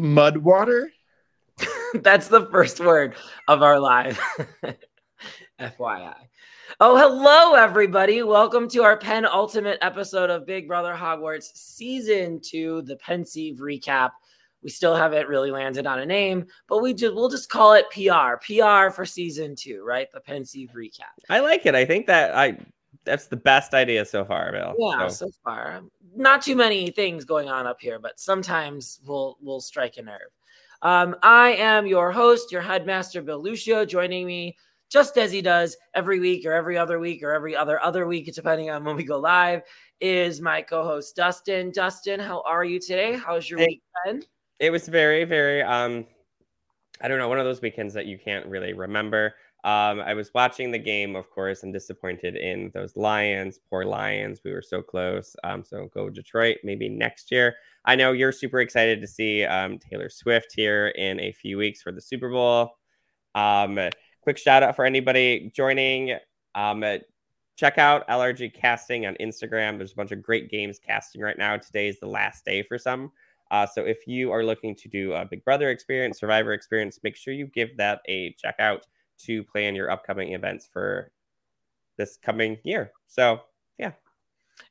Mud water? That's the first word of our live. FYI. Oh, hello, everybody. Welcome to our penultimate episode of Big Brother Hogwarts Season 2, the Pensieve recap. We still haven't really landed on a name, but we just we'll just call it PR. PR for season two, right? The Pensieve recap. I like it. I think that I that's the best idea so far, Bill. Yeah, so. so far. Not too many things going on up here, but sometimes we'll we'll strike a nerve. Um, I am your host, your headmaster, Bill Lucio, joining me just as he does every week or every other week or every other other week, depending on when we go live, is my co-host Dustyn. Dustyn, how are you today? How's your weekend? It was very, very um, I don't know, one of those weekends that you can't really remember. Um, I was watching the game, of course, and disappointed in those Lions. Poor Lions. We were so close. Um, so go Detroit maybe next year. I know you're super excited to see um, Taylor Swift here in a few weeks for the Super Bowl. Um, quick shout out for anybody joining. Um, check out LRG Casting on Instagram. There's a bunch of great games casting right now. Today is the last day for some. Uh, so if you are looking to do a Big Brother experience, Survivor experience, make sure you give that a check out to plan your upcoming events for this coming year. So, yeah.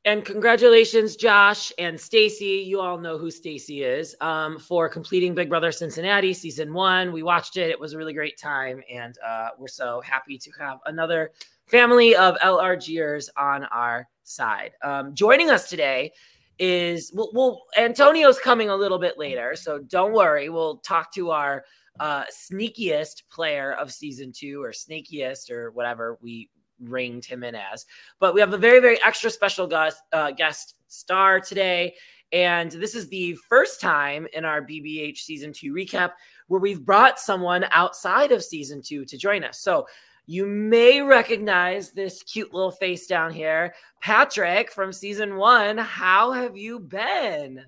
And congratulations, Josh and Stacy. You all know who Stacy is um, for completing Big Brother Cincinnati season one. We watched it; it was a really great time, and uh, we're so happy to have another family of LRGers on our side. Um, joining us today is well, well, Antonio's coming a little bit later, so don't worry. We'll talk to our uh, sneakiest player of season two or snakiest or whatever we ringed him in as. But we have a very, very extra special guest, uh, guest star today. And this is the first time in our BBH season two recap where we've brought someone outside of season two to join us. So you may recognize this cute little face down here. Patrick from season one, how have you been?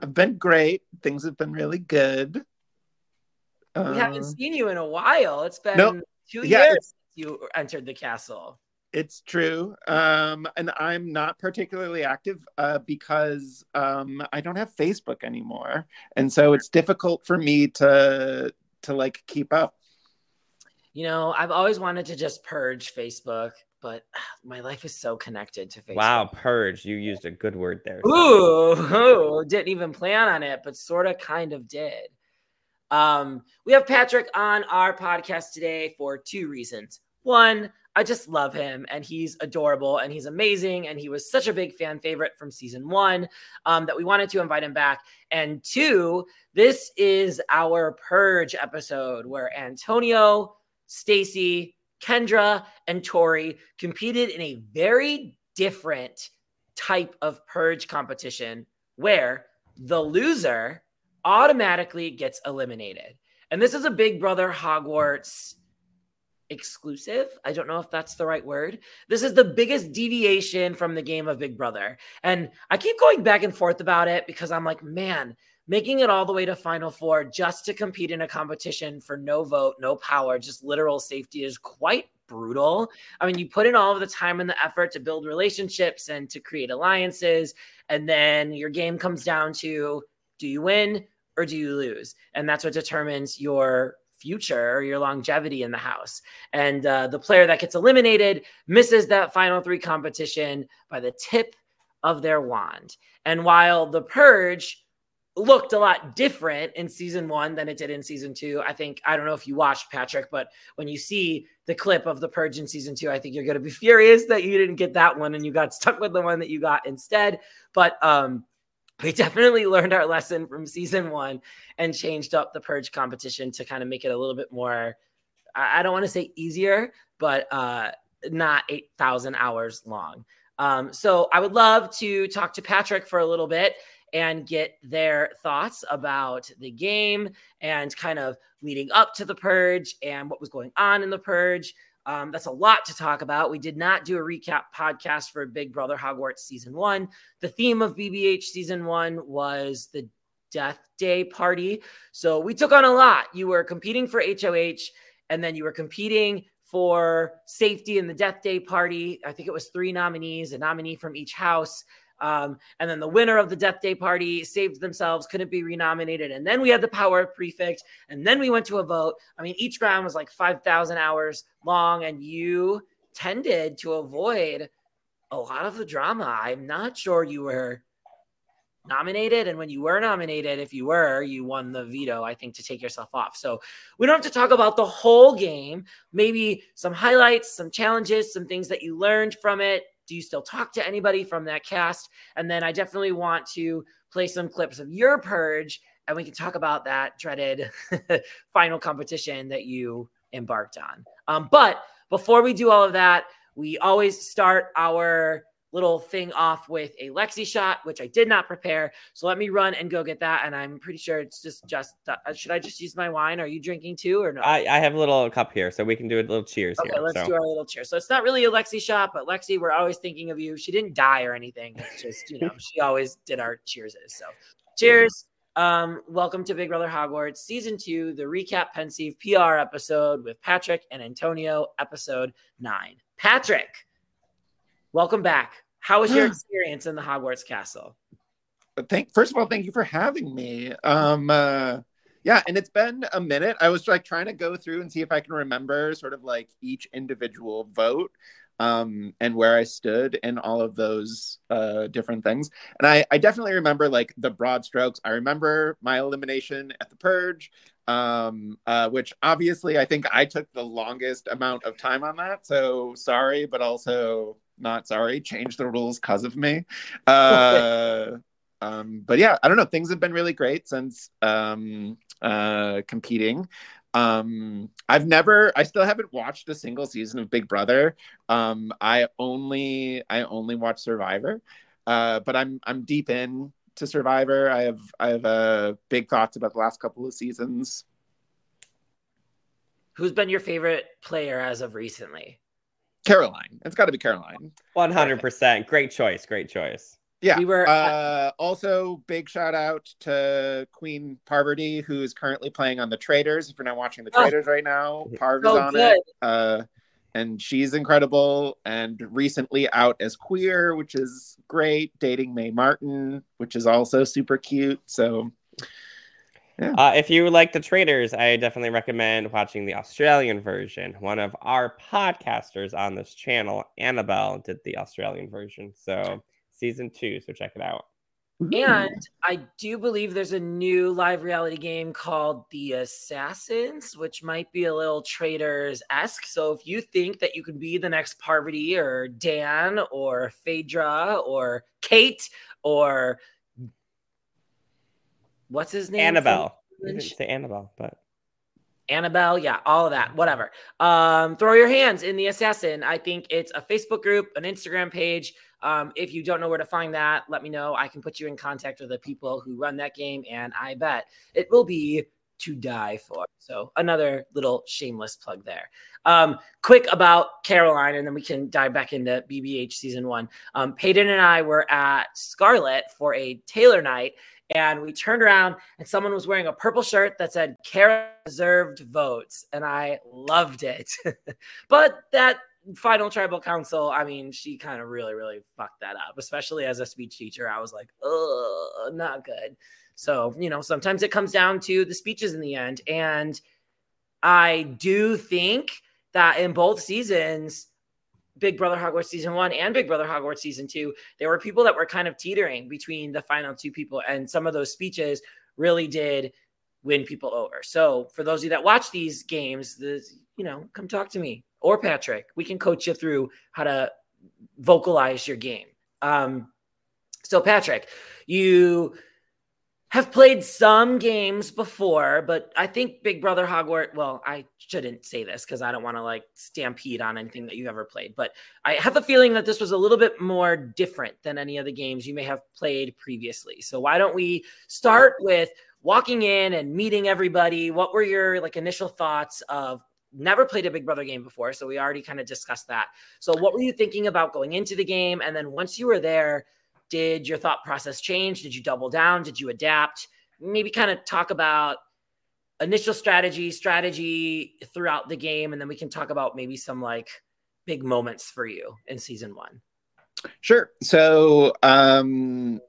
I've been great. Things have been really good. We haven't uh, seen you in a while. It's been nope. two yeah, years you entered the castle. It's true. Um, and I'm not particularly active uh, because um, I don't have Facebook anymore. And so it's difficult for me to to like keep up. You know, I've always wanted to just purge Facebook, but my life is so connected to Facebook. Wow, purge. You used a good word there. Ooh, ooh didn't even plan on it, but sort of kind of did. Um, we have Patrick on our podcast today for two reasons. One, I just love him and he's adorable and he's amazing. And he was such a big fan favorite from season one um, that we wanted to invite him back. And two, this is our Purge episode where Antonio, Stacy, Kendra, and Tori competed in a very different type of Purge competition where the loser automatically gets eliminated. And this is a Big Brother Hogwarts exclusive. I don't know if that's the right word. This is the biggest deviation from the game of Big Brother. And I keep going back and forth about it because I'm like, man, making it all the way to Final Four just to compete in a competition for no vote, no power, just literal safety is quite brutal. I mean, you put in all of the time and the effort to build relationships and to create alliances. And then your game comes down to do you win? Or do you lose? And that's what determines your future or your longevity in the house. And uh, the player that gets eliminated misses that final three competition by the tip of their wand. And while the purge looked a lot different in season one than it did in season two. I think I don't know if you watched Patrick, but when you see the clip of the purge in season two, I think you're going to be furious that you didn't get that one and you got stuck with the one that you got instead. But um, we definitely learned our lesson from season one and changed up the purge competition to kind of make it a little bit more i don't want to say easier but uh not 8000 hours long. Um so i would love to talk to patrick for a little bit and get their thoughts about the game and kind of leading up to the purge and what was going on in the purge um, that's a lot to talk about. We did not do a recap podcast for Big Brother Hogwarts season one. The theme of BBH season one was the Death Day party. So we took on a lot. You were competing for HOH, and then you were competing for safety in the Death Day party. I think it was three nominees, a nominee from each house. Um, and then the winner of the Death Day party saved themselves, couldn't be renominated. And then we had the Power Prefect, and then we went to a vote. I mean, each round was like 5,000 hours long, and you tended to avoid a lot of the drama. I'm not sure you were nominated. And when you were nominated, if you were, you won the veto, I think, to take yourself off. So we don't have to talk about the whole game, maybe some highlights, some challenges, some things that you learned from it. Do you still talk to anybody from that cast? And then I definitely want to play some clips of your purge and we can talk about that dreaded final competition that you embarked on. Um, but before we do all of that, we always start our little thing off with a Lexi shot, which I did not prepare. So let me run and go get that. And I'm pretty sure it's just just. Uh, should I just use my wine? Are you drinking too or no? I, I have a little cup here, so we can do a little cheers okay, here. let's so. do our little cheers. So it's not really a Lexi shot, but Lexi, we're always thinking of you. She didn't die or anything. It's just you know she always did our cheers. So cheers. Um, welcome to Big Brother Hogwarts season two, the recap Pensieve PR episode with Patrick and Antonio, episode nine. Patrick, welcome back. How was your experience in the Hogwarts castle? Thank first of all, thank you for having me. Um uh yeah, and it's been a minute. I was like trying to go through and see if I can remember sort of like each individual vote um and where I stood in all of those uh different things. And I I definitely remember like the broad strokes. I remember my elimination at the purge um uh which obviously I think I took the longest amount of time on that. So sorry, but also not sorry. Change the rules cuz of me. Uh um but yeah, I don't know. Things have been really great since um uh competing um, I've never, I still haven't watched a single season of Big Brother. Um, I only, I only watch Survivor. Uh, but I'm, I'm deep in to Survivor. I have, I have uh, big thoughts about the last couple of seasons. Who's been your favorite player as of recently? Carolyn. It's got to be Carolyn. One hundred percent. Great choice. Great choice. Yeah. We were- uh, also big shout out to Queen Parvati, who is currently playing on the Traitors. If you're not watching the Oh. Traitors right now, Parv is So on good. it. Uh, and she's incredible and recently out as queer, which is great. Dating Mae Martin, which is also super cute. So Uh, if you like the Traitors, I definitely recommend watching the Australian version. One of our podcasters on this channel, Annabelle, did the Australian version. So season two, so check it out. Mm. And I do believe there's a new live reality game called The Assassins, which might be a little traitors esque. So if you think that you could be the next Parvati or Dan or Phaedra or Kate or what's his name? Annabelle. from I didn't Lynch? say Annabelle, but Annabelle, yeah, all of that, whatever. Um, throw your hands in the assassin. I think it's a Facebook group, an Instagram page. Um, if you don't know where to find that, let me know. I can put you in contact with the people who run that game, and I bet it will be to die for. So another little shameless plug there. Um, quick about Carolyn, and then we can dive back into BBH season one. Um, Peyton and I were at Scarlet for a Taylor night, and we turned around and someone was wearing a purple shirt that said Kara deserved votes, and I loved it. but that final tribal council, I mean, she kind of really, really fucked that up, especially as a speech teacher. I was like, oh, not good. So, you know, sometimes it comes down to the speeches in the end. And I do think that in both seasons, Big Brother Hogwarts season one and Big Brother Hogwarts season two, there were people that were kind of teetering between the final two people. And some of those speeches really did win people over. So for those of you that watch these games, the you know, come talk to me or Patrick. We can coach you through how to vocalize your game. Um, so Patrick, you have played some games before, but I think Big Brother Hogwarts. Well, I shouldn't say this because I don't want to like stampede on anything that you've ever played, but I have a feeling that this was a little bit more different than any of the games you may have played previously. So why don't we start with walking in and meeting everybody? What were your like initial thoughts of never played a Big Brother game before, so we already kind of discussed that. So what were you thinking about going into the game, and then once you were there? Did your thought process change? Did you double down? Did you adapt? Maybe kind of talk about initial strategy, strategy throughout the game, and then we can talk about maybe some like big moments for you in season one. Sure. So um,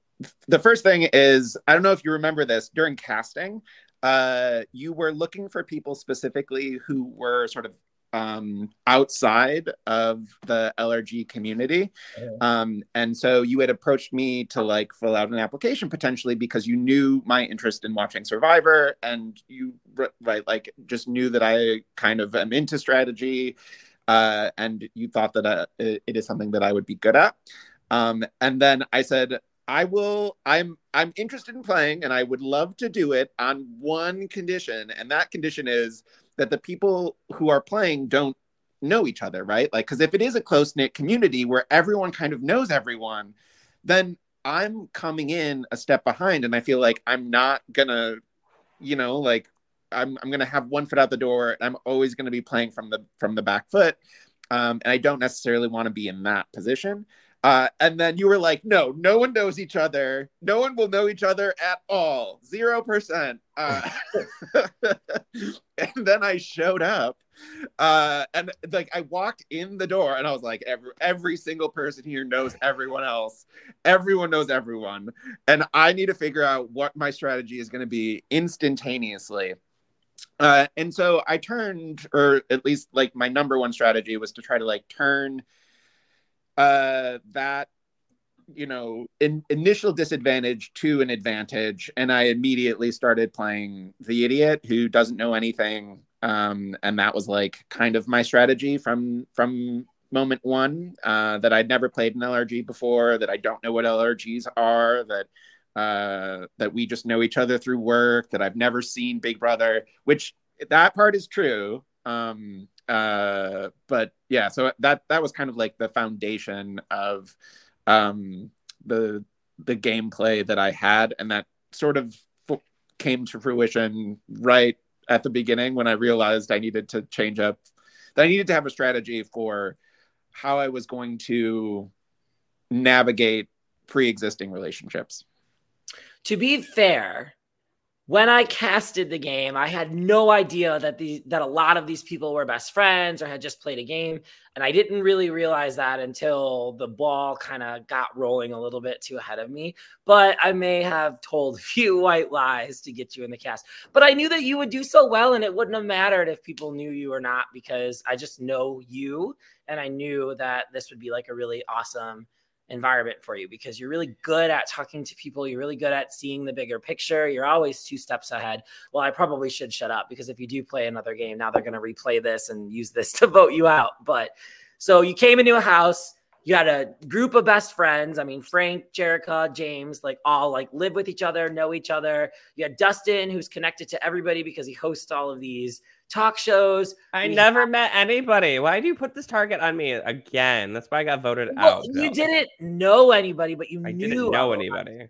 the first thing is I don't know if you remember this during casting. Uh, you were looking for people specifically who were sort of um, outside of the LRG community. Um, and so you had approached me to like fill out an application potentially because you knew my interest in watching Survivor and you right like just knew that I kind of am into strategy uh, and you thought that uh, it is something that I would be good at. Um, and then I said, I will. I'm I'm interested in playing, and I would love to do it on one condition, and that condition is that the people who are playing don't know each other, right? Like, because if it is a close knit community where everyone kind of knows everyone, then I'm coming in a step behind, and I feel like I'm not gonna, you know, like I'm I'm gonna have one foot out the door, and I'm always gonna be playing from the from the back foot, um, and I don't necessarily want to be in that position. Uh, and then you were like, no, no one knows each other. No one will know each other at all. Zero percent. Uh, and then I showed up. Uh, and like I walked in the door and I was like, every every single person here knows everyone else. Everyone knows everyone. And I need to figure out what my strategy is going to be instantaneously. Uh, and so I turned, or at least like my number one strategy was to try to like turn uh, that you know in, initial disadvantage to an advantage. And i immediately started playing the idiot who doesn't know anything. Um, and that was like kind of my strategy from from moment one uh, that i'd never played an lrg before that i don't know what lrgs are that uh, that we just know each other through work that i've never seen big brother which that part is true. Um, uh, but yeah, so that that was kind of like the foundation of um, the the gameplay that I had, and that sort of f- came to fruition right at the beginning when I realized I needed to change up, that I needed to have a strategy for how I was going to navigate pre-existing relationships. To be fair, when I casted the game, I had no idea that the that a lot of these people were best friends or had just played a game, and I didn't really realize that until the ball kind of got rolling a little bit too ahead of me. But I may have told a few white lies to get you in the cast. But I knew that you would do so well, and it wouldn't have mattered if people knew you or not because I just know you, and I knew that this would be like a really awesome environment for you because you're really good at talking to people. You're really good at seeing the bigger picture. You're always two steps ahead. Well, I probably should shut up because if you do play another game, now they're going to replay this and use this to vote you out. But so you came into a house, you had a group of best friends. I mean, Frank, Jerica, James, like all like live with each other, know each other. You had Dustyn, who's connected to everybody because he hosts all of these talk shows. I we never have... met anybody. Why do you put this target on me again? That's why I got voted well, out. You didn't know anybody, but you I knew didn't know anybody.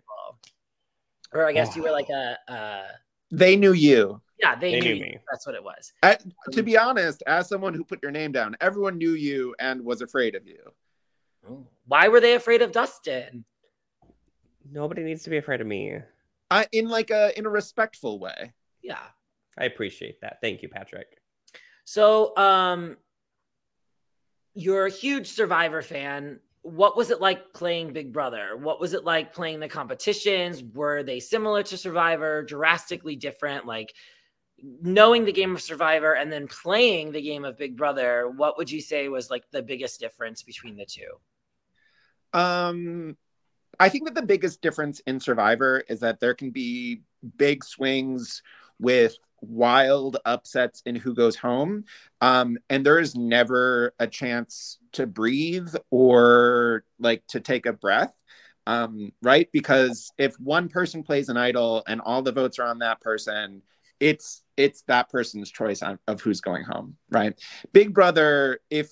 Or I guess oh. you were like a. Uh... They knew you. Yeah, they, they knew, knew, me. That's what it was. I, to be honest, as someone who put your name down, everyone knew you and was afraid of you. Oh. Why were they afraid of Dustyn? Nobody needs to be afraid of me. Uh, in like a in a respectful way. Yeah. I appreciate that. Thank you, Patrick. So, um, you're a huge Survivor fan. What was it like playing Big Brother? What was it like playing the competitions? Were they similar to Survivor, drastically different? Like knowing the game of Survivor and then playing the game of Big Brother, what would you say was like the biggest difference between the two? Um, I think that the biggest difference in Survivor is that there can be big swings with wild upsets in who goes home. Um, and there is never a chance to breathe or like to take a breath. Um, right? Because if one person plays an idol and all the votes are on that person it's it's that person's choice on, of who's going home right? Big brother if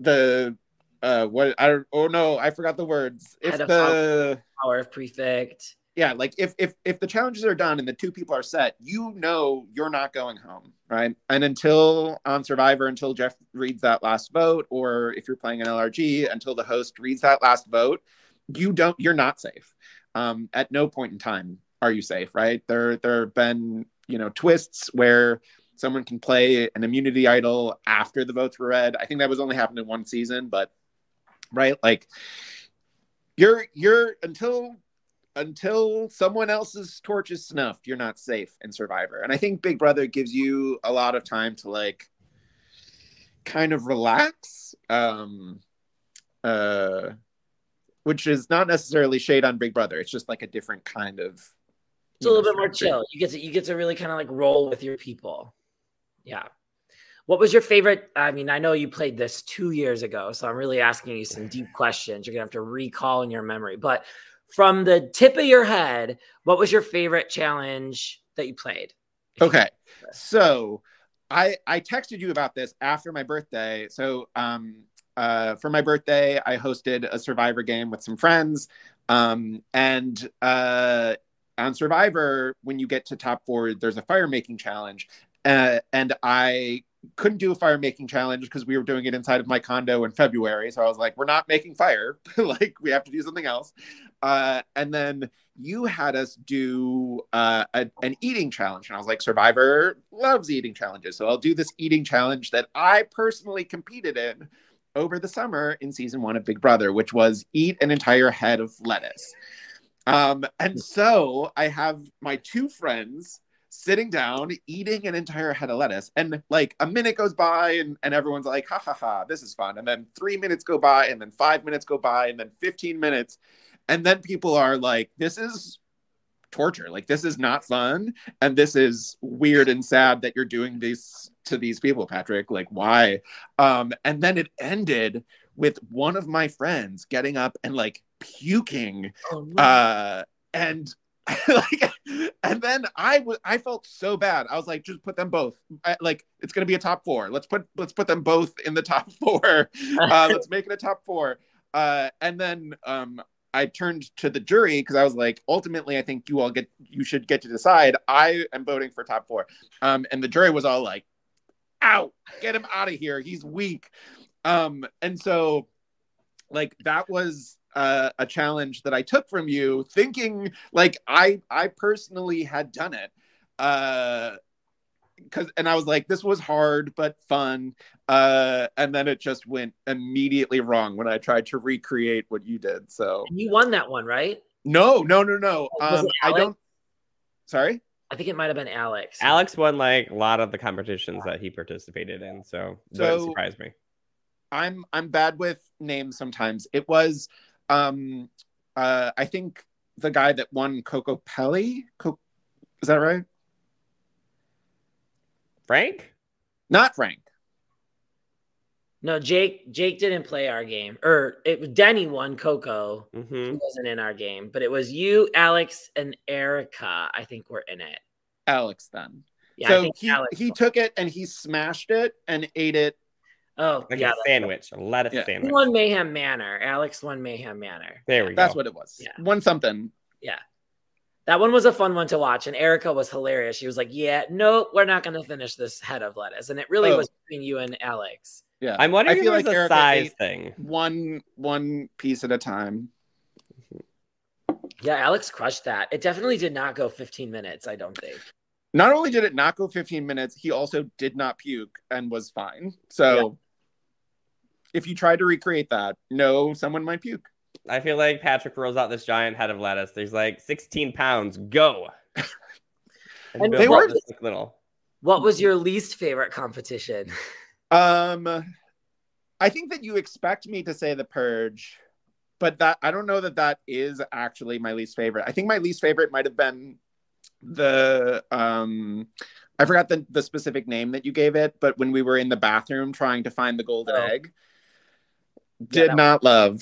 the uh what i oh no i forgot the words. If the power of prefect yeah like if if if the challenges are done and the two people are set you know you're not going home right? And until on survivor until jeff reads that last vote or if you're playing an lrg until the host reads that last vote you don't you're not safe. Um, at no point in time are you safe right? There there have been you know twists where someone can play an immunity idol after the votes were read. I think that was only happened in one season but right? Like you're you're until until someone else's torch is snuffed, you're not safe in Survivor. And I think Big Brother gives you a lot of time to like kind of relax. Um uh which is not necessarily shade on Big Brother. It's just like a different kind of it's a little bit more chill. You get to you get to really kind of like roll with your people. Yeah. What was your favorite? I mean, I know you played this two years ago, so I'm really asking you some deep questions. You're gonna have to recall in your memory. But from the tip of your head, what was your favorite challenge that you played? Okay. So I I texted you about this after my birthday. So um uh for my birthday, I hosted a survivor game with some friends. Um and uh on Survivor, when you get to top four, there's a fire making challenge. Uh, and I couldn't do a fire making challenge because we were doing it inside of my condo in February. So I was like, we're not making fire. like, we have to do something else. Uh, and then you had us do uh, a, an eating challenge. And I was like, Survivor loves eating challenges. So I'll do this eating challenge that I personally competed in over the summer in season one of Big Brother, which was eat an entire head of lettuce. Um, and so I have my two friends sitting down, eating an entire head of lettuce. And like a minute goes by, and, and everyone's like, ha ha ha, this is fun. And then three minutes go by, and then five minutes go by, and then 15 minutes. And then people are like, this is torture. Like, this is not fun. And this is weird and sad that you're doing this to these people, Patrick. Like, why? Um, and then it ended with one of my friends getting up and like puking. Oh, no. uh, and like and then I was I felt so bad. I was like, just put them both. I, like it's gonna be a top four. Let's put let's put them both in the top four. Uh, let's make it a top four. Uh, and then um, I turned to the jury because I was like, ultimately, I think you all get you should get to decide. I am voting for top four. Um, and the jury was all like, out, get him out of here. He's weak. Um, and so like that was uh, a challenge that I took from you, thinking like I I personally had done it. Uh, because and I was like, this was hard but fun. Uh, and then it just went immediately wrong when I tried to recreate what you did. So you won that one, right? No, no, no, no. Um, I don't. Sorry. I think it might have been Alex. Alex won like a lot of the competitions that he participated in, so, so it surprised me. I'm I'm bad with names sometimes. It was um uh I think the guy that won Kokopelli. Co- is that right? Frank? Not Frank. No, Jake. Jake didn't play our game, or it was Denny won Coco. Mm-hmm. He wasn't in our game, but it was you, Alex, and Erica. I think were in it. Alex then. Yeah, so he Alex he took it and he smashed it and ate it Oh, like yeah, a sandwich, a lettuce yeah. sandwich. One Mayhem Manor. Alex won Mayhem Manor. There we go. That's what it was. Yeah. One something. Yeah. That one was a fun one to watch. And Erica was hilarious. She was like, Yeah, no, we're not going to finish this head of lettuce. And it really oh. was between you and Alex. Yeah. I'm wondering I feel like the size thing. One one piece at a time. Yeah, Alex crushed that. It definitely did not go 15 minutes, I don't think. Not only did it not go 15 minutes, he also did not puke and was fine. So if you try to recreate that, no, someone might puke. I feel like Patrick rolls out this giant head of lettuce. There's like 16 pounds. Go. and they were just, little. What was your least favorite competition? Um, I think that you expect me to say the purge, but that I don't know that that is actually my least favorite. I think my least favorite might have been the um I forgot the the specific name that you gave it, but when we were in the bathroom trying to find the golden oh. egg, did yeah, not was... love.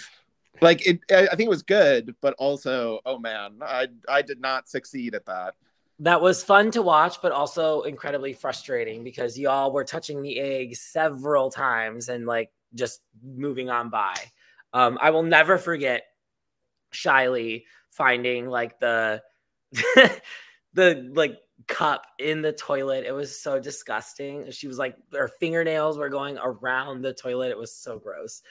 Like it, I think it was good, but also, oh man, I I did not succeed at that. That was fun to watch, but also incredibly frustrating because y'all were touching the egg several times and like just moving on by. Um, I will never forget Shiley finding like the the like cup in the toilet. It was so disgusting. She was like her fingernails were going around the toilet. It was so gross.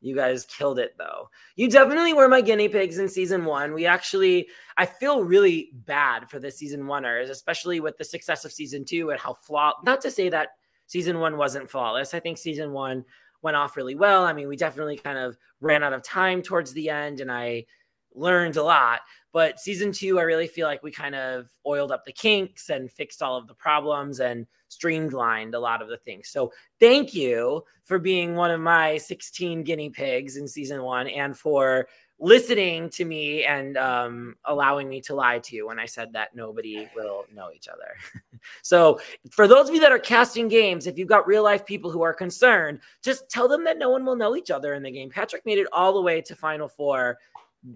You guys killed it though. You definitely were my guinea pigs in season one. We actually, I feel really bad for the season oneers, especially with the success of season two and how flawed. Not to say that season one wasn't flawless. I think season one went off really well. I mean, we definitely kind of ran out of time towards the end, and I learned a lot. But season two, I really feel like we kind of oiled up the kinks and fixed all of the problems and streamlined a lot of the things. So thank you for being one of my 16 guinea pigs in season one and for listening to me and um, allowing me to lie to you when I said that nobody will know each other. so, for those of you that are casting games, if you've got real life people who are concerned, just tell them that no one will know each other in the game. Patrick made it all the way to Final Four,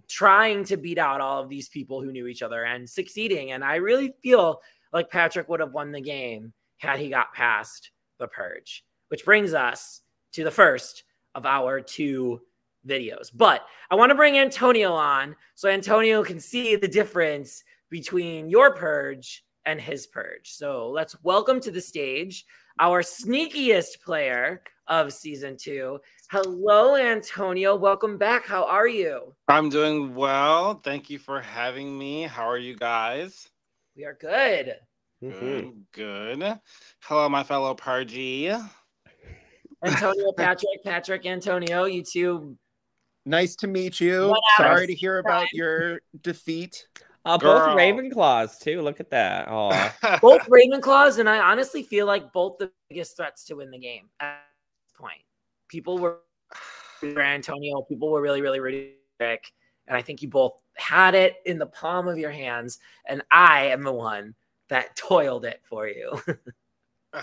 trying to beat out all of these people who knew each other and succeeding. And I really feel like Patrick would have won the game had he got past the purge, which brings us to the first of our two videos. But I want to bring Antonio on so Antonio can see the difference between your purge and his purge. So let's welcome to the stage our sneakiest player of season two. Hello, Antonio. Welcome back. How are you? I'm doing well. Thank you for having me. How are you guys? We are good. Good. Good. Hello, my fellow Purgy. Antonio, Patrick, Patrick, Antonio, you two Nice to meet you. Sorry to hear about your defeat. Uh, both Ravenclaws too. Look at that. Oh, both Ravenclaws, and I honestly feel like both the biggest threats to win the game at this point. People were Antonio. People were really, really, quick, and I think you both had it in the palm of your hands. And I am the one that toiled it for you.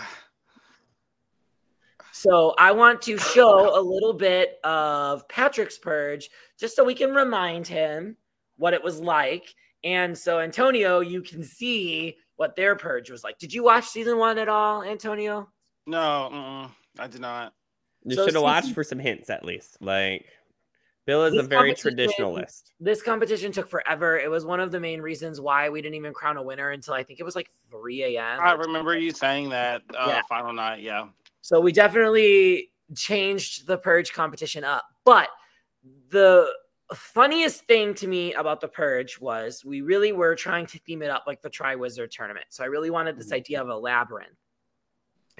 So I want to show a little bit of Patrick's purge just so we can remind him what it was like. And so, Antonio, you can see what their purge was like. Did you watch season one at all, Antonio? No, I did not. You so should have watched for some hints at least. Like, Bill is a very traditionalist. This competition took forever. It was one of the main reasons why we didn't even crown a winner until I think it was like 3 a.m. I remember you saying that uh, yeah. final night. Yeah. So we definitely changed the purge competition up. But the funniest thing to me about the purge was we really were trying to theme it up like the Triwizard tournament. So I really wanted this mm-hmm. idea of a labyrinth.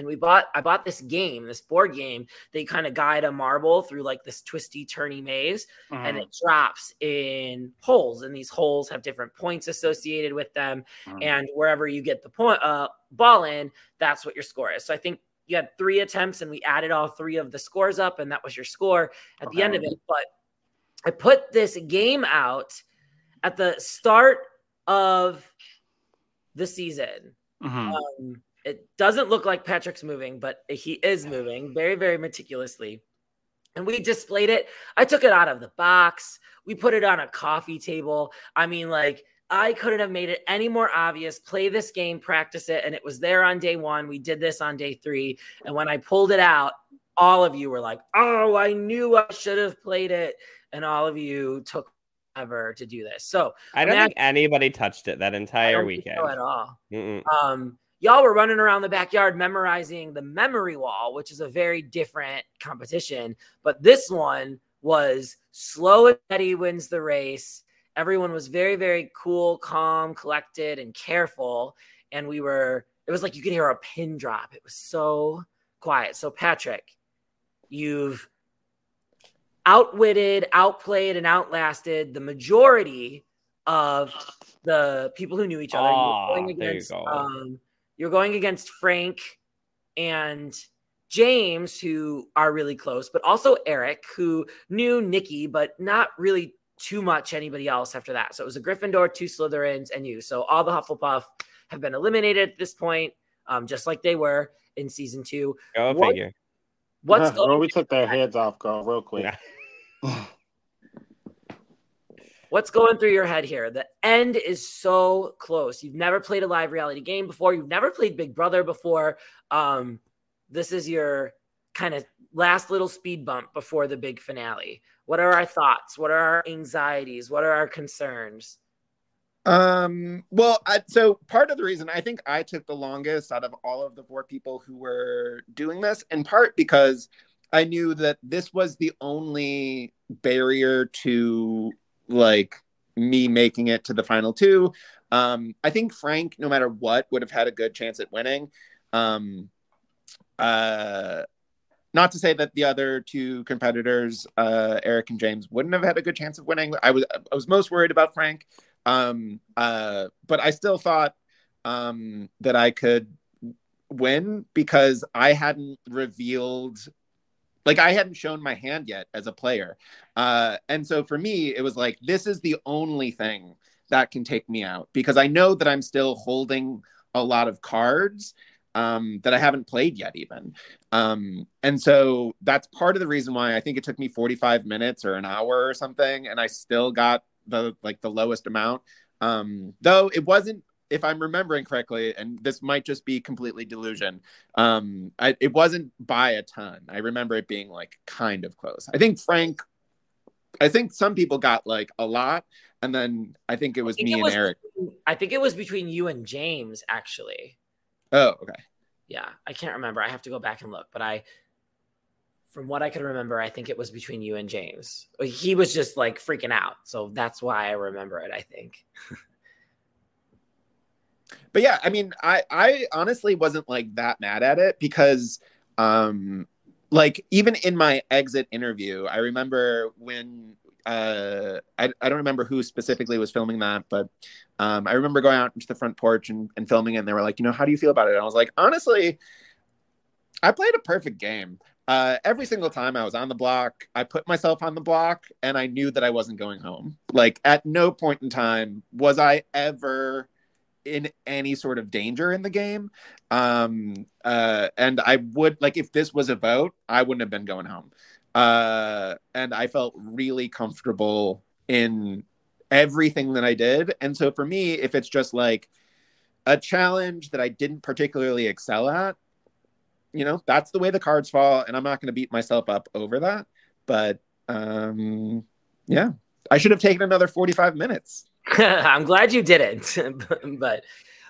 And we bought I bought this game, this board game. They kind of guide a marble through like this twisty turny maze mm-hmm. and it drops in holes and these holes have different points associated with them mm-hmm. and wherever you get the point uh, ball in, that's what your score is. So I think you had three attempts and we added all three of the scores up and that was your score at okay. the end of it but i put this game out at the start of the season mm-hmm. um, it doesn't look like patrick's moving but he is moving very very meticulously and we displayed it i took it out of the box we put it on a coffee table i mean like I couldn't have made it any more obvious. Play this game, practice it. And it was there on day one. We did this on day three. And when I pulled it out, all of you were like, oh, I knew I should have played it. And all of you took ever to do this. So I don't think anybody touched it that entire weekend so at all. Mm-mm. Um, y'all were running around the backyard memorizing the memory wall, which is a very different competition. But this one was slow and steady wins the race. Everyone was very very cool calm collected and careful. And we were it was like you could hear a pin drop. It was so quiet. So patrick you've outwitted outplayed and outlasted the majority of the people who knew each other. Oh, you're, going against, you um, you're going against frank and james who are really close but also eric who knew nikki but not really too much anybody else after that. So it was a Gryffindor, two Slytherins, and you. So all the Hufflepuff have been eliminated at this point, um, just like they were in season two. Go what, figure. What's going? Well, we took their heads off, girl, real quick. Yeah. What's going through your head here? The end is so close. You've never played a live reality game before. You've never played Big Brother before. Um, this is your kind of last little speed bump before the big finale. What are our thoughts? What are our anxieties? What are our concerns? Um, well, I, so part of the reason I think I took the longest out of all of the four people who were doing this, in part because I knew that this was the only barrier to like me making it to the final two. Um, I think Frank, no matter what, would have had a good chance at winning. Um, uh, not to say that the other two competitors, uh, Eric and James, wouldn't have had a good chance of winning. I was I was most worried about Frank, um, uh, but I still thought um, that I could win because I hadn't revealed like I hadn't shown my hand yet as a player. Uh, and so for me, it was like, this is the only thing that can take me out because I know that I'm still holding a lot of cards um, that I haven't played yet, even. Um, and so that's part of the reason why I think it took me 45 minutes or an hour or something, and I still got the like the lowest amount. Um, though it wasn't, if I'm remembering correctly, and this might just be completely delusion, um, I, it wasn't by a ton. I remember it being like kind of close. I think Frank, I think some people got like a lot, and then I think it was think me it and was, Eric. I think it was between you and James actually. Oh, okay. Yeah, I can't remember. I have to go back and look, but I from what I could remember, I think it was between you and James. He was just like freaking out. So that's why I remember it, I think. but yeah, I mean, I I honestly wasn't like that mad at it because um like even in my exit interview, I remember when uh, I, I don't remember who specifically was filming that, but um, I remember going out into the front porch and, and filming it. And they were like, you know, how do you feel about it? And I was like, honestly, I played a perfect game. Uh, every single time I was on the block, I put myself on the block and I knew that I wasn't going home. Like, at no point in time was I ever in any sort of danger in the game. Um, uh, and I would, like, if this was a vote, I wouldn't have been going home uh, and I felt really comfortable in everything that I did. And so for me, if it's just like a challenge that I didn't particularly excel at, you know, that's the way the cards fall, and I'm not going to beat myself up over that. But um, yeah, I should have taken another 45 minutes. I'm glad you didn't. but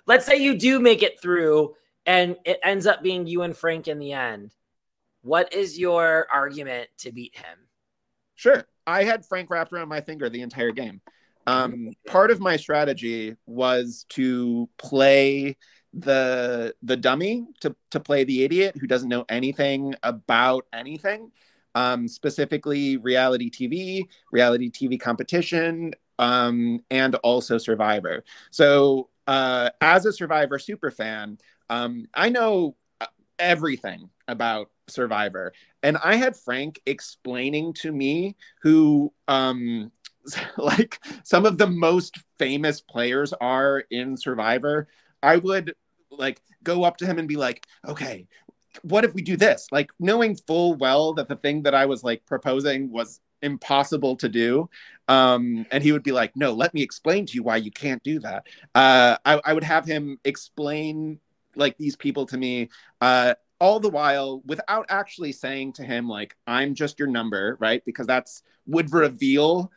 let's say you do make it through and it ends up being you and Frank in the end. What is your argument to beat him? Sure. I had Frank wrapped around my finger the entire game. Um, part of my strategy was to play the the dummy to to play the idiot who doesn't know anything about anything um, specifically reality tv reality tv competition um, and also survivor so uh, as a survivor super fan um, i know everything about Survivor. And I had Frank explaining to me who um like some of the most famous players are in Survivor. I would like go up to him and be like, "Okay, what if we do this?" Like knowing full well that the thing that I was like proposing was impossible to do. Um, and he would be like, "No, let me explain to you why you can't do that." Uh, I, I would have him explain like these people to me. Uh, all the while without actually saying to him like i'm just your number right because that's would reveal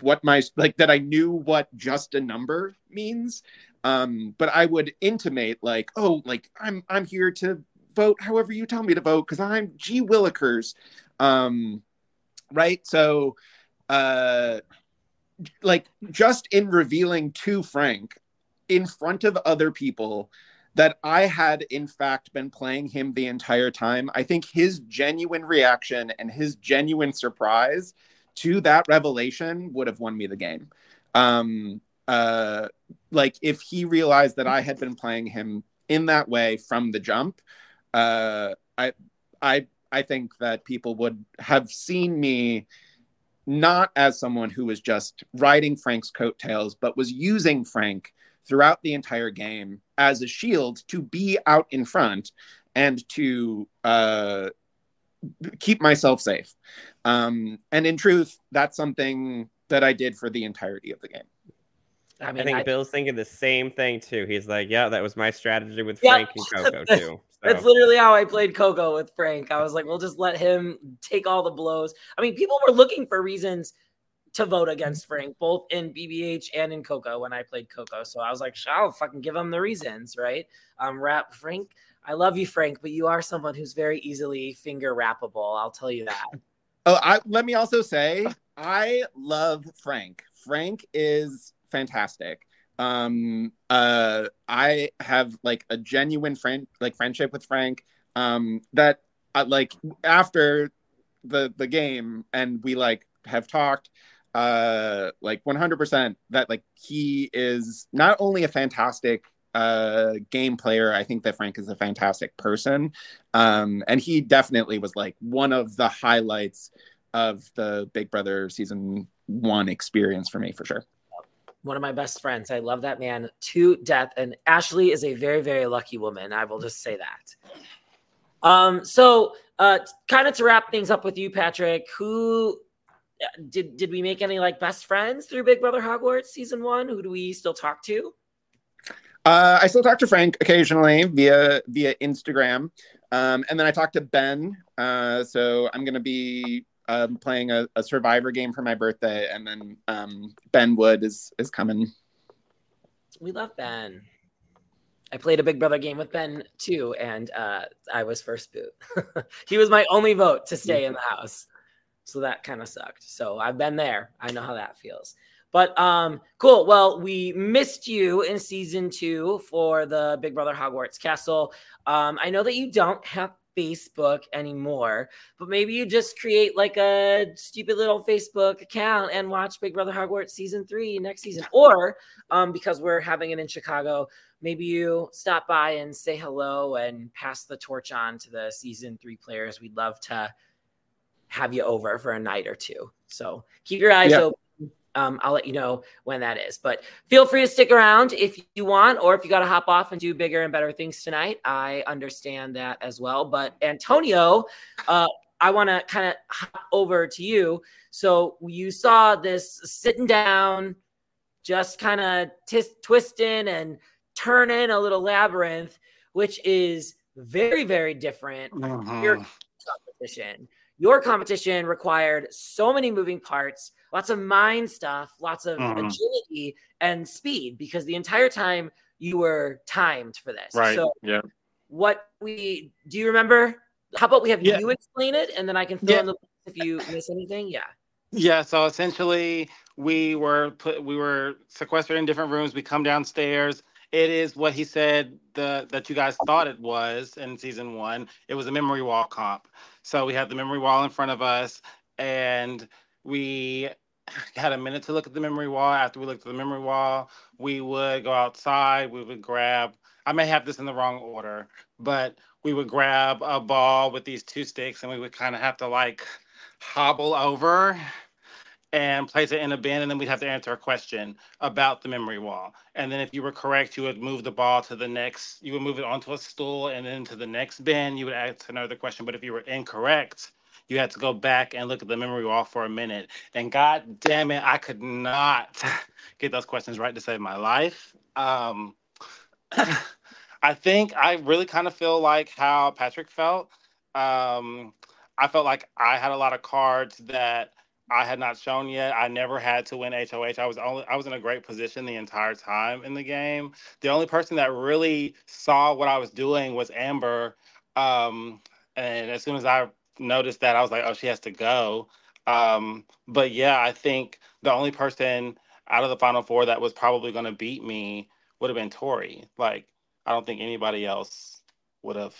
what my like that i knew what just a number means um but i would intimate like oh like i'm i'm here to vote however you tell me to vote because i'm g willikers um right so uh like just in revealing to frank in front of other people that I had, in fact, been playing him the entire time. I think his genuine reaction and his genuine surprise to that revelation would have won me the game. Um, uh, like if he realized that I had been playing him in that way from the jump, uh, I, I, I think that people would have seen me not as someone who was just riding Frank's coattails, but was using Frank throughout the entire game as a shield to be out in front and to uh, keep myself safe. Um, and in truth, that's something that I did for the entirety of the game. I, mean, I think I, Bill's thinking the same thing too. He's like, "Yeah, that was my strategy with Frank and Coco too." That's literally how I played Coco with Frank. I was like, "We'll just let him take all the blows." I mean, people were looking for reasons to vote against Frank, both in BBH and in Coco when I played Coco. So I was like, I'll fucking give him the reasons, right? Um, rap Frank. I love you, Frank, but you are someone who's very easily finger wrappable. I'll tell you that. Oh, I, let me also say, I love Frank. Frank is fantastic. Um, uh, I have like a genuine friend, like friendship with Frank. Um, that uh, like after the the game and we like have talked uh like 100% that like he is not only a fantastic uh game player i think that frank is a fantastic person um and he definitely was like one of the highlights of the big brother season one experience for me for sure one of my best friends. I love that man to death and ashley is a very very lucky woman i will just say that. Um so uh kind of to wrap things up with you patrick who uh, did did we make any like best friends through big brother hogwarts season one? Who do we still talk to? Uh, I still talk to Frank occasionally via via Instagram, um, and then I talk to Ben. Uh, so I'm going to be um, playing a, a, Survivor game for my birthday, and then um, Ben Wood is is coming. We love Ben. I played a Big Brother game with Ben too, and uh, I was first boot. he was my only vote to stay in the house, so that kind of sucked. So I've been there. I know how that feels. But um, cool. Well, we missed you in season two for the Big Brother Hogwarts Castle. Um, I know that you don't have Facebook anymore, but maybe you just create like a stupid little Facebook account and watch Big Brother Hogwarts season three next season. Or um, because we're having it in Chicago, maybe you stop by and say hello and pass the torch on to the season three players. We'd love to have you over for a night or two. So keep your eyes open um, I'll let you know when that is. But feel free to stick around if you want, or if you got to hop off and do bigger and better things tonight. I understand that as well. But Antonio, uh, I want to kind of hop over to you. So you saw this sitting down, just kind of t- twisting and turning a little labyrinth, which is very, very different. Uh-huh. Your competition. Your competition required so many moving parts lots of mind stuff, lots of mm-hmm. agility and speed because the entire time you were timed for this. Right. So yeah. What we do you remember? How about we have yeah. you explain it and then I can fill yeah. in the blanks if you miss anything? Yeah. Yeah, so essentially we were put we were sequestered in different rooms. We come downstairs. It is what he said the that you guys thought it was in season one. It was a memory wall comp. So we had the memory wall in front of us and we had a minute to look at the memory wall. After we looked at the memory wall, we would go outside. We would grab, I may have this in the wrong order, but we would grab a ball with these two sticks and we would kind of have to like hobble over and place it in a bin. And then we'd have to answer a question about the memory wall. And then if you were correct, you would move the ball to the next, you would move it onto a stool and then to the next bin. You would ask another question. But if you were incorrect, you had to go back and look at the memory wall for a minute. And god damn it, I could not get those questions right to save my life. Um, I think I really kind of feel like how Patrick felt. Um, I felt like I had a lot of cards that I had not shown yet. I never had to win HOH. I was only I was in a great position the entire time in the game. The only person that really saw what I was doing was Amber. Um, and as soon as I noticed that, I was like, oh, she has to go. Um, but yeah, I think the only person out of the final four that was probably going to beat me would have been Tori. Like, I don't think anybody else would have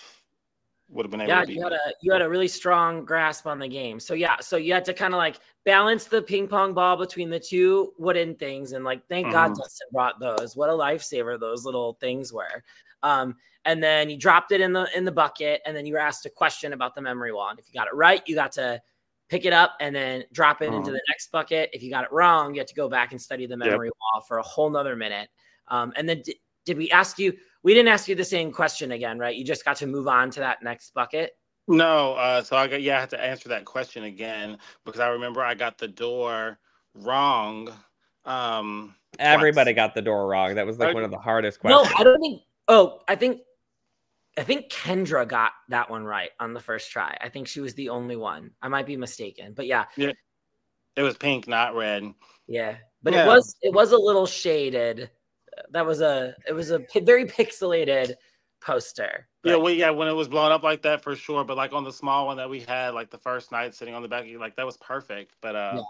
would have been able yeah, to you had a you had a really strong grasp on the game. So yeah, so you had to kind of like balance the ping pong ball between the two wooden things, and like thank mm-hmm. God Dustyn brought those. What a lifesaver those little things were. Um, and then you dropped it in the in the bucket, and then you were asked a question about the memory wall. And if you got it right, you got to pick it up and then drop it into uh-huh. the next bucket. If you got it wrong, you had to go back and study the memory yep. wall for a whole nother minute. Um, and then d- did we ask you? We didn't ask you the same question again, right? You just got to move on to that next bucket. No, uh, so I got yeah, I had to answer that question again because I remember I got the door wrong. Um, Everybody got the door wrong. That was like one of the hardest questions. No, I don't think. Oh, I think I think Kendra got that one right on the first try. I think she was the only one. I might be mistaken, but yeah. Yeah. It was pink, not red. Yeah. But yeah. it was it was a little shaded. That was a it was a very pixelated poster. But... Yeah, we yeah, when it was blown up like that for sure, but like on the small one that we had like the first night sitting on the back, like that was perfect. But uh yeah.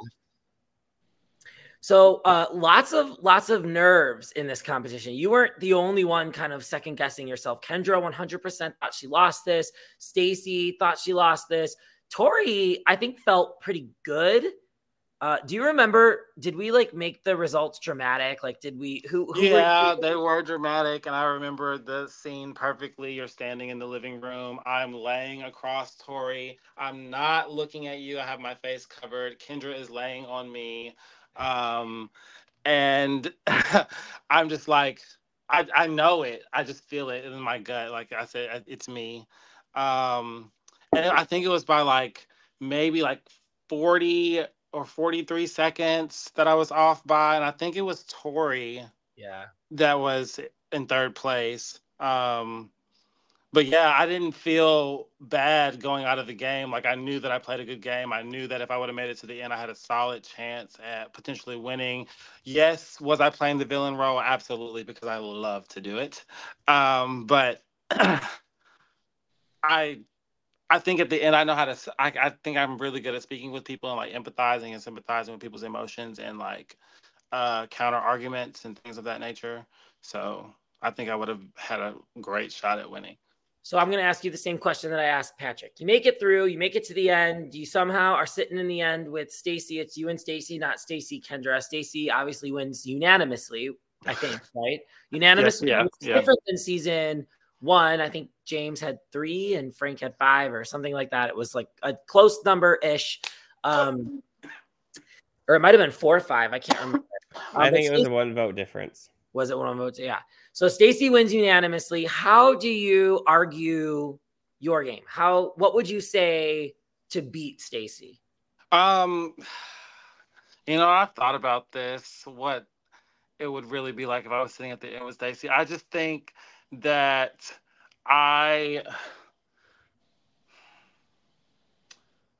So uh, lots of lots of nerves in this competition. You weren't the only one kind of second guessing yourself. Kendra 100% thought she lost this. Stacy thought she lost this. Tori, I think, felt pretty good. Uh, do you remember? Did we like make the results dramatic? Like, did we? Who? who yeah, were, they were dramatic, and I remember the scene perfectly. You're standing in the living room. I'm laying across Tori. I'm not looking at you. I have my face covered. Kendra is laying on me, um, and I'm just like, I I know it. I just feel it in my gut. Like I said, it's me. Um, and I think it was by like maybe like 40 or 43 seconds that I was off by. And I think it was Tori. Yeah. That was in third place. Um, but yeah, I didn't feel bad going out of the game. Like I knew that I played a good game. I knew that if I would have made it to the end, I had a solid chance at potentially winning. Yes, was I playing the villain role? Absolutely, because I love to do it. Um, but I I think at the end, I know how to. I, I think I'm really good at speaking with people and like empathizing and sympathizing with people's emotions and like uh, counter arguments and things of that nature. So I think I would have had a great shot at winning. So I'm going to ask you the same question that I asked Patrick. You make it through, you make it to the end. You somehow are sitting in the end with Stacy. It's you and Stacy, not Stacy Kendra. Stacy obviously wins unanimously, I think, right? Unanimously, yeah, yeah. different than season one. I think James had three and Frank had five or something like that. It was like a close number ish. Um, or it might have been four or five. I can't remember. Um, I think it was a one vote difference. Was it one vote? Yeah. So Stacy wins unanimously. How do you argue your game? How what would you say to beat Stacy? Um you know, I've thought about this, what it would really be like if I was sitting at the end with Stacy. I just think that I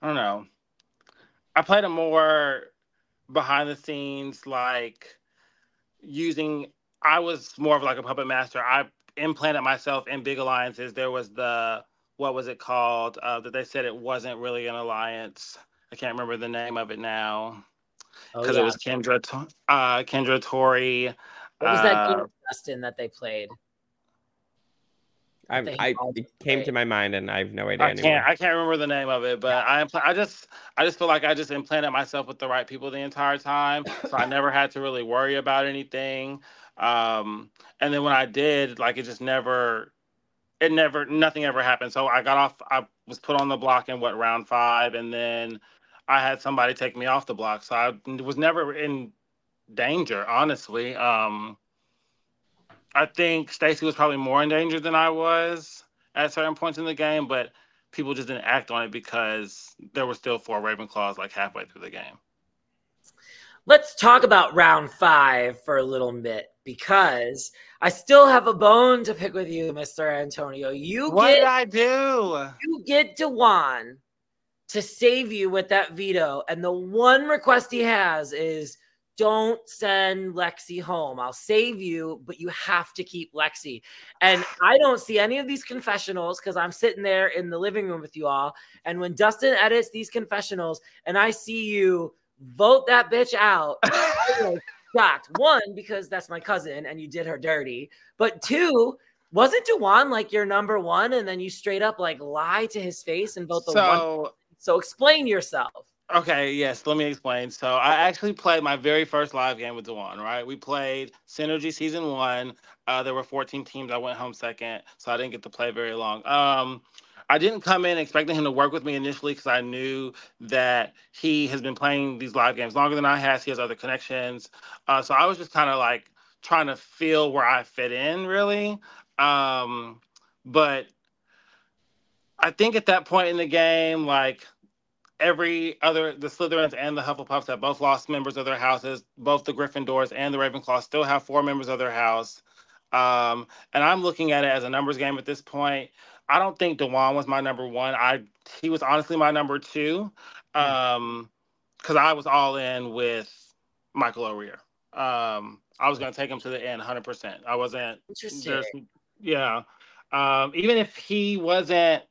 I don't know. I played a more behind the scenes, like using. I was more of like a puppet master. I implanted myself in big alliances. There was the what was it called uh, that they said it wasn't really an alliance. I can't remember the name of it now because oh, yeah. it was Kendra, uh, Kendra Tori. What was that game, Dustyn, that they played? I, I it came to my mind and I have no idea. I anymore. can't I can't remember the name of it, but I I just I just feel like I just implanted myself with the right people the entire time, so I never had to really worry about anything. Um, and then when I did, like it just never, it never nothing ever happened. So I got off. I was put on the block in what round five, and then I had somebody take me off the block, so I was never in danger, honestly. Um, I think Stacy was probably more in danger than I was at certain points in the game, but people just didn't act on it because there were still four Ravenclaws like halfway through the game. Let's talk about round five for a little bit because I still have a bone to pick with you, Mr. Antonio. You what get, did I do? You get Dewan to save you with that veto, and the one request he has is – don't send Lexi home. I'll save you, but you have to keep Lexi. And I don't see any of these confessionals because I'm sitting there in the living room with you all. And when Dustyn edits these confessionals and I see you vote that bitch out, I'm shocked. One, because that's my cousin and you did her dirty. But two, wasn't Dewan like your number one? And then you straight up like lie to his face and vote the so, one. So explain yourself. Okay, yes, let me explain. So I actually played my very first live game with Dewan, right? We played Synergy season one. Uh, there were 14 teams. I went home second, so I didn't get to play very long. Um, I didn't come in expecting him to work with me initially because I knew that he has been playing these live games longer than I has. He has other connections. Uh, so I was just kind of like trying to feel where I fit in, really. Um, but I think at that point in the game, like every other the Slytherins and the Hufflepuffs have both lost members of their houses. Both the Gryffindors and the Ravenclaws still have four members of their house. Um, and I'm looking at it as a numbers game at this point. I don't think Dewan was my number one. I he was honestly my number two. Um, because I was all in with Michael O'Rear. Um, I was gonna take him to the end 100 percent I wasn't interesting. Yeah. Um, even if he wasn't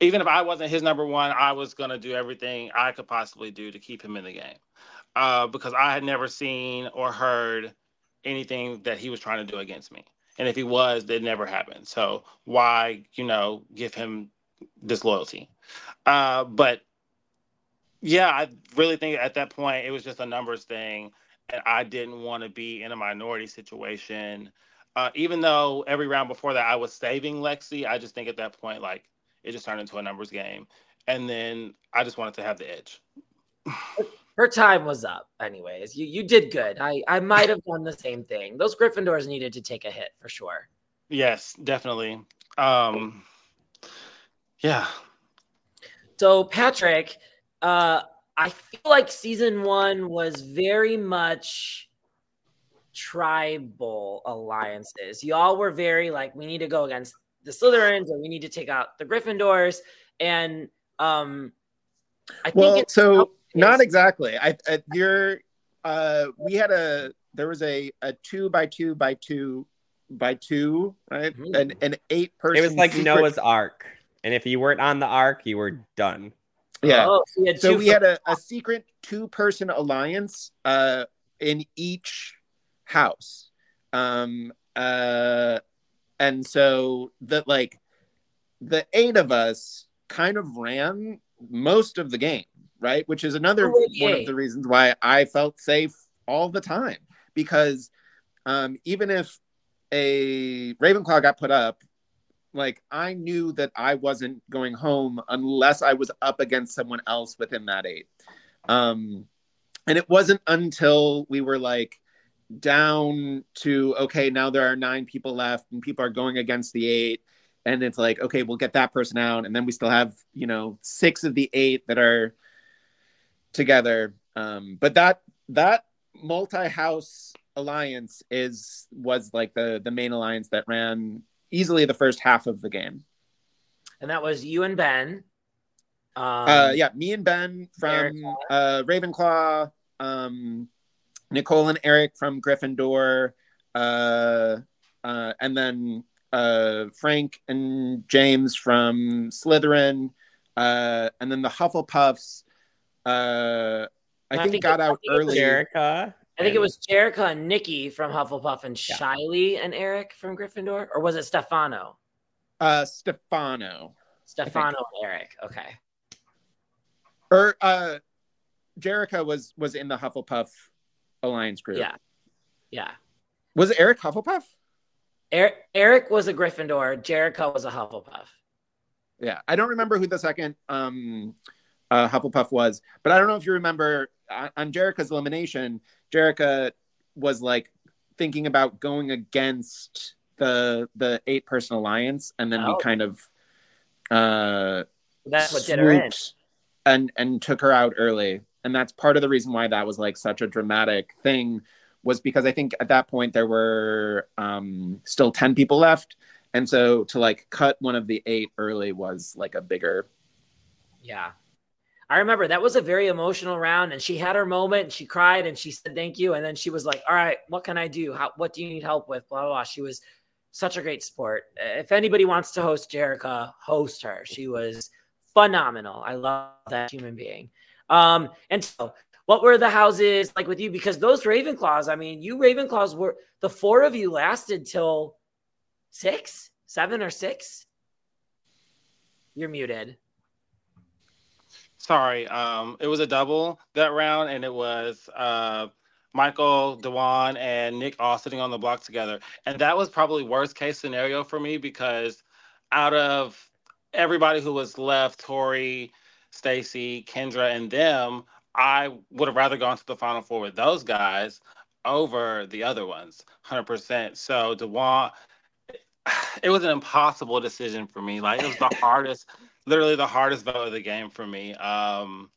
even if I wasn't his number one, I was gonna do everything I could possibly do to keep him in the game. uh, because I had never seen or heard anything that he was trying to do against me. And if he was, it never happened. So why, you know, give him disloyalty? Uh, but yeah, I really think at that point it was just a numbers thing, and I didn't want to be in a minority situation. Uh, even though every round before that I was saving Lexi, I just think at that point like it just turned into a numbers game, and then I just wanted to have the edge. Her time was up, anyways. You you did good. I I might have done the same thing. Those Gryffindors needed to take a hit for sure. Yes, definitely. Um, yeah. So Patrick, uh, I feel like season one was very much tribal alliances. Y'all were very like, we need to go against the Slytherins or we need to take out the Gryffindors. And um, I well, so not exactly. I, I you're uh, we had a there was a a two by two by two by two, right? Mm-hmm. An an eight person. It was like secret... Noah's Ark, and if you weren't on the Ark, you were done. Yeah. Oh, so, so we had a, a secret two person alliance uh, in each house. Um, uh, and so that like the eight of us kind of ran most of the game, right? Which is another oh, one of the reasons why I felt safe all the time because um, even if a Ravenclaw got put up, like I knew that I wasn't going home unless I was up against someone else within that eight. Um, and it wasn't until we were like down to okay, now there are nine people left and people are going against the eight. And it's like, okay, we'll get that person out. And then we still have, you know, six of the eight that are together. Um, but that that multi-house alliance is was like the the main alliance that ran easily the first half of the game. And that was you and Ben. Um, uh, yeah, me and Ben from uh, Ravenclaw, um, Nicole and Eric from Gryffindor, uh, uh, and then uh, Frank and James from Slytherin, uh, and then the Hufflepuffs. Uh, I, I think, think, got out early. Jerica. I think it was Jerica and Nikki from Hufflepuff and yeah. Shiley and Eric from Gryffindor, or was it Stefano? Uh, Stefano. Stefano and Eric. Okay. Or uh, Jerica was was in the Hufflepuff alliance group. Yeah. Yeah. Was it Eric Hufflepuff? Eric, Eric was a Gryffindor. Jerica was a Hufflepuff. Yeah, I don't remember who the second um, uh, Hufflepuff was, but I don't know if you remember on, on Jerica's elimination. Jerica was like thinking about going against the the eight person alliance, and then oh. we kind of uh, that's what did her in. and and took her out early, and that's part of the reason why that was like such a dramatic thing was because I think at that point there were um, still ten people left, and so to like cut one of the eight early was like a bigger yeah I remember that was a very emotional round, and she had her moment. And she cried and she said thank you, and then she was like, "All right, what can I do? How, what do you need help with?" Blah blah. blah. She was such a great sport. If anybody wants to host Jerica, host her. She was phenomenal. I love that human being. Um, and so, what were the houses like with you? Because those Ravenclaws, I mean, you Ravenclaws were the four of you lasted till six, seven, or six. You're muted. Sorry, um, it was a double that round, and it was uh, Michael, Dewan, and Nick all sitting on the block together. And that was probably worst case scenario for me because out of everybody who was left, Tori, Stacy, Kendra, and them, I would have rather gone to the final four with those guys over the other ones, 100%. So Dewan, it was an impossible decision for me. Like it was the hardest literally the hardest vote of the game for me. Um,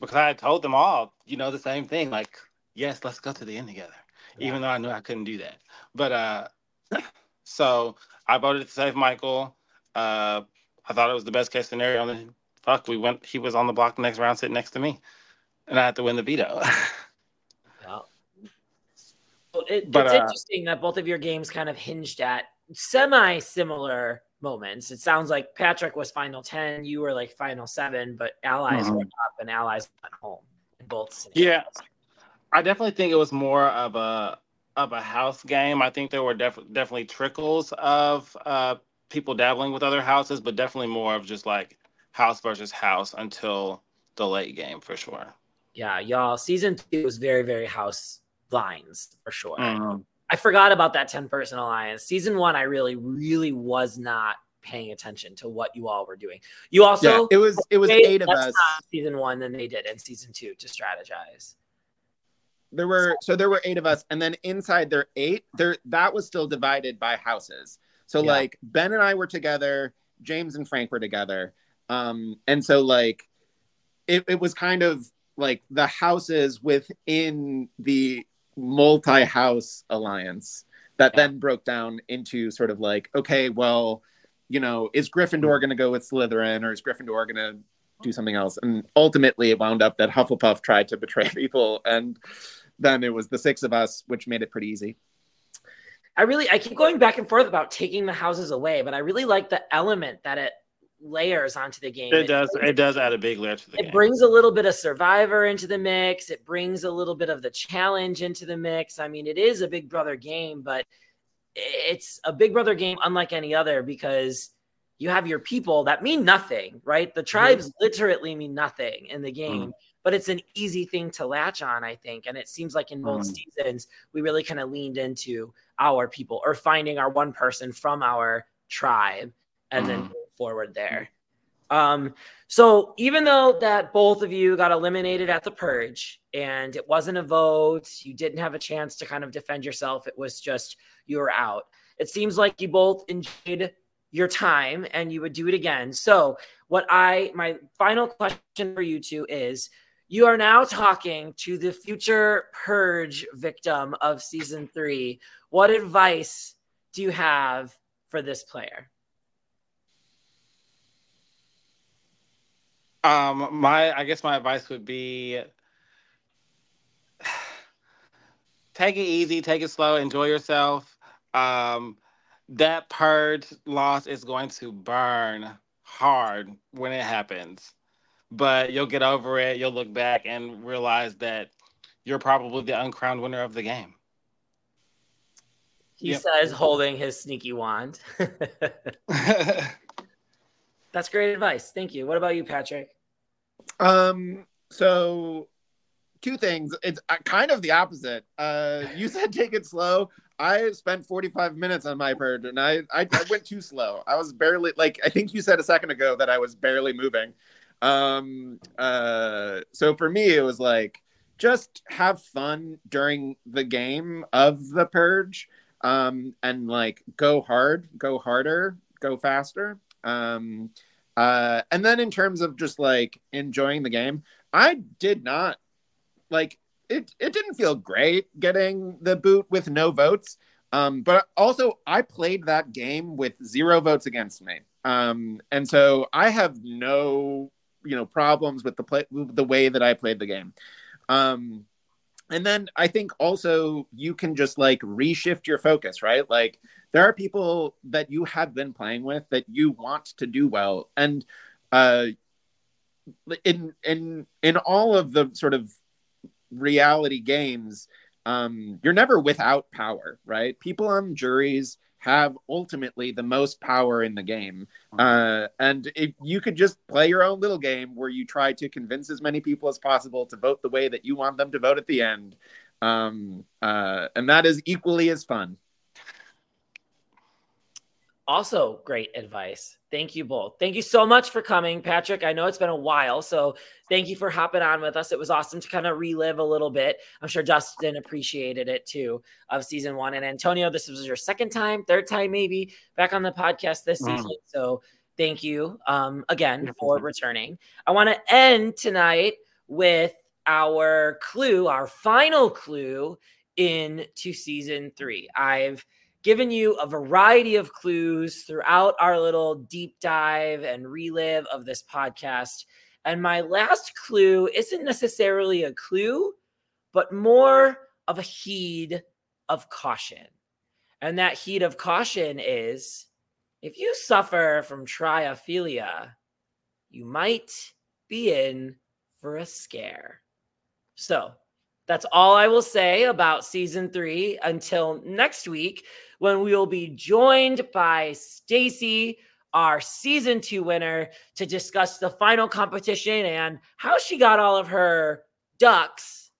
because I told them all, you know, the same thing. Like, yes, let's go to the end together, yeah. even though I knew I couldn't do that. But uh, so I voted to save Michael. Uh, I thought it was the best case scenario. And fuck, we went. He was on the block the next round, sitting next to me, and I had to win the veto. yeah. Well, it, but, it's uh, interesting that both of your games kind of hinged at semi similar moments. It sounds like Patrick was final 10, you were like final seven, but allies uh-huh. were up and allies went home. In both. Scenarios. Yeah, I definitely think it was more of a of a house game. I think there were def- definitely trickles of uh, people dabbling with other houses, but definitely more of just like house versus house until the late game for sure. Yeah, y'all. Season two was very, very house lines for sure. Mhm. I forgot about that 10 person alliance. Season one, I really, really was not paying attention to what you all were doing. You also yeah, it was it was eight of us. season one than they did in season two to strategize. There were so there were eight of us, and then inside there eight, there that was still divided by houses. So Yeah. like Ben and I were together, James and Frank were together, um, and so like it, it was kind of like the houses within the multi-house alliance that Yeah. then broke down into sort of like okay, well, you know, is Gryffindor going to go with Slytherin or is Gryffindor going to do something else? And ultimately, it wound up that Hufflepuff tried to betray people, and then it was the six of us, which made it pretty easy. I really, I keep going back and forth about taking the houses away, but I really like the element that it layers onto the game. It does it does add a big layer to the it game. It brings a little bit of survivor into the mix it brings a little bit of the challenge into the mix i mean it is a big brother game but it's a big brother game unlike any other because you have your people that mean nothing right the tribes literally mean nothing in the game but it's an easy thing to latch on i think and it seems like in both Mm. seasons we really kind of leaned into our people or finding our one person from our tribe and then Mm. move forward there um, so even though that both of you got eliminated at the purge and it wasn't a vote, you didn't have a chance to kind of defend yourself. It was just you were out. It seems like you both enjoyed your time and you would do it again. So what I my final question for you two is you are now talking to the future purge victim of season 3. What advice do you have for this player? Um, my I guess my advice would be take it easy, take it slow, enjoy yourself. Um, that purge loss is going to burn hard when it happens, but you'll get over it. You'll look back and realize that you're probably the uncrowned winner of the game. He Yep. says, holding his sneaky wand. That's great advice. Thank you. What about you, Patrick? Um, so two things. It's uh, kind of the opposite. Uh, you said take it slow. I spent 45 minutes on my purge and I, I, I went too slow. I was barely like, I think you said a second ago that I was barely moving. Um, uh, so for me, it was like, just have fun during the game of the purge um, and like go hard, go harder, go faster. Um, uh, and then in terms of just like enjoying the game, I did not like it. It didn't feel great getting the boot with no votes. Um, but also, I played that game with zero votes against me. Um, and so I have no, you know, problems with the play, the way that I played the game. Um, and then I think also you can just like reshift your focus, right? Like there are people that you have been playing with that you want to do well, and uh, in in in all of the sort of reality games, um, you're never without power, right? People on juries have ultimately the most power in the game. Uh, and if you could just play your own little game where you try to convince as many people as possible to vote the way that you want them to vote at the end. Um, uh, and that is equally as fun. Also, great advice. Thank you both. Thank you so much for coming, Patrick. I know it's been a while, so thank you for hopping on with us. It was awesome to kind of relive a little bit. I'm sure Justin appreciated it too of season one. And Antonio, this was your second time, third time maybe back on the podcast this Mm. season. So thank you um, again for returning. I want to end tonight with our clue, our final clue into season three. I've given you a variety of clues throughout our little deep dive and relive of this podcast. And my last clue isn't necessarily a clue, but more of a heed of caution. And that heed of caution is if you suffer from triophilia, you might be in for a scare. So that's all I will say about season three until next week when we will be joined by Stacy, our season two winner, to discuss the final competition and how she got all of her ducks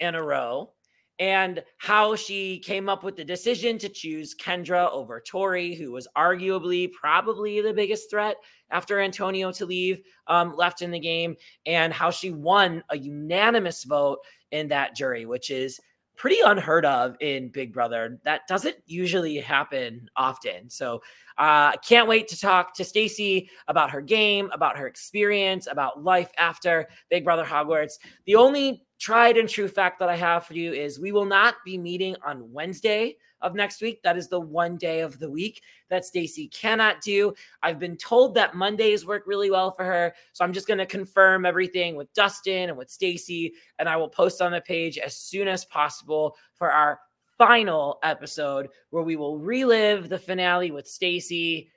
in a row and how she came up with the decision to choose Kendra over Tori, who was arguably probably the biggest threat after Antonio to leave um, left in the game, and how she won a unanimous vote in that jury, which is pretty unheard of in Big Brother. That doesn't usually happen often. So I uh, can't wait to talk to Stacy about her game, about her experience, about life after Big Brother Hogwarts. The only tried and true fact that I have for you is we will not be meeting on Wednesday of next week. That is the one day of the week that Stacy cannot do. I've been told that Mondays work really well for her. So I'm just going to confirm everything with Dustyn and with Stacy, and I will post on the page as soon as possible for our final episode where we will relive the finale with Stacy,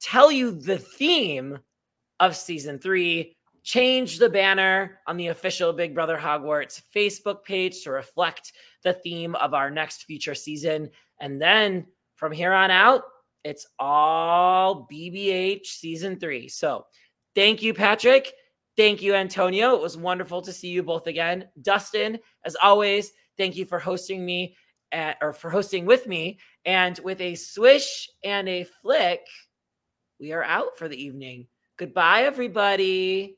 tell you the theme of season three, change the banner on the official Big Brother Hogwarts Facebook page to reflect the theme of our next future season. And then from here on out, it's all BBH season three. So thank you, Patrick. Thank you, Antonio. It was wonderful to see you both again. Dustyn, as always, thank you for hosting me at, or for hosting with me. And with a swish and a flick, we are out for the evening. Goodbye, everybody.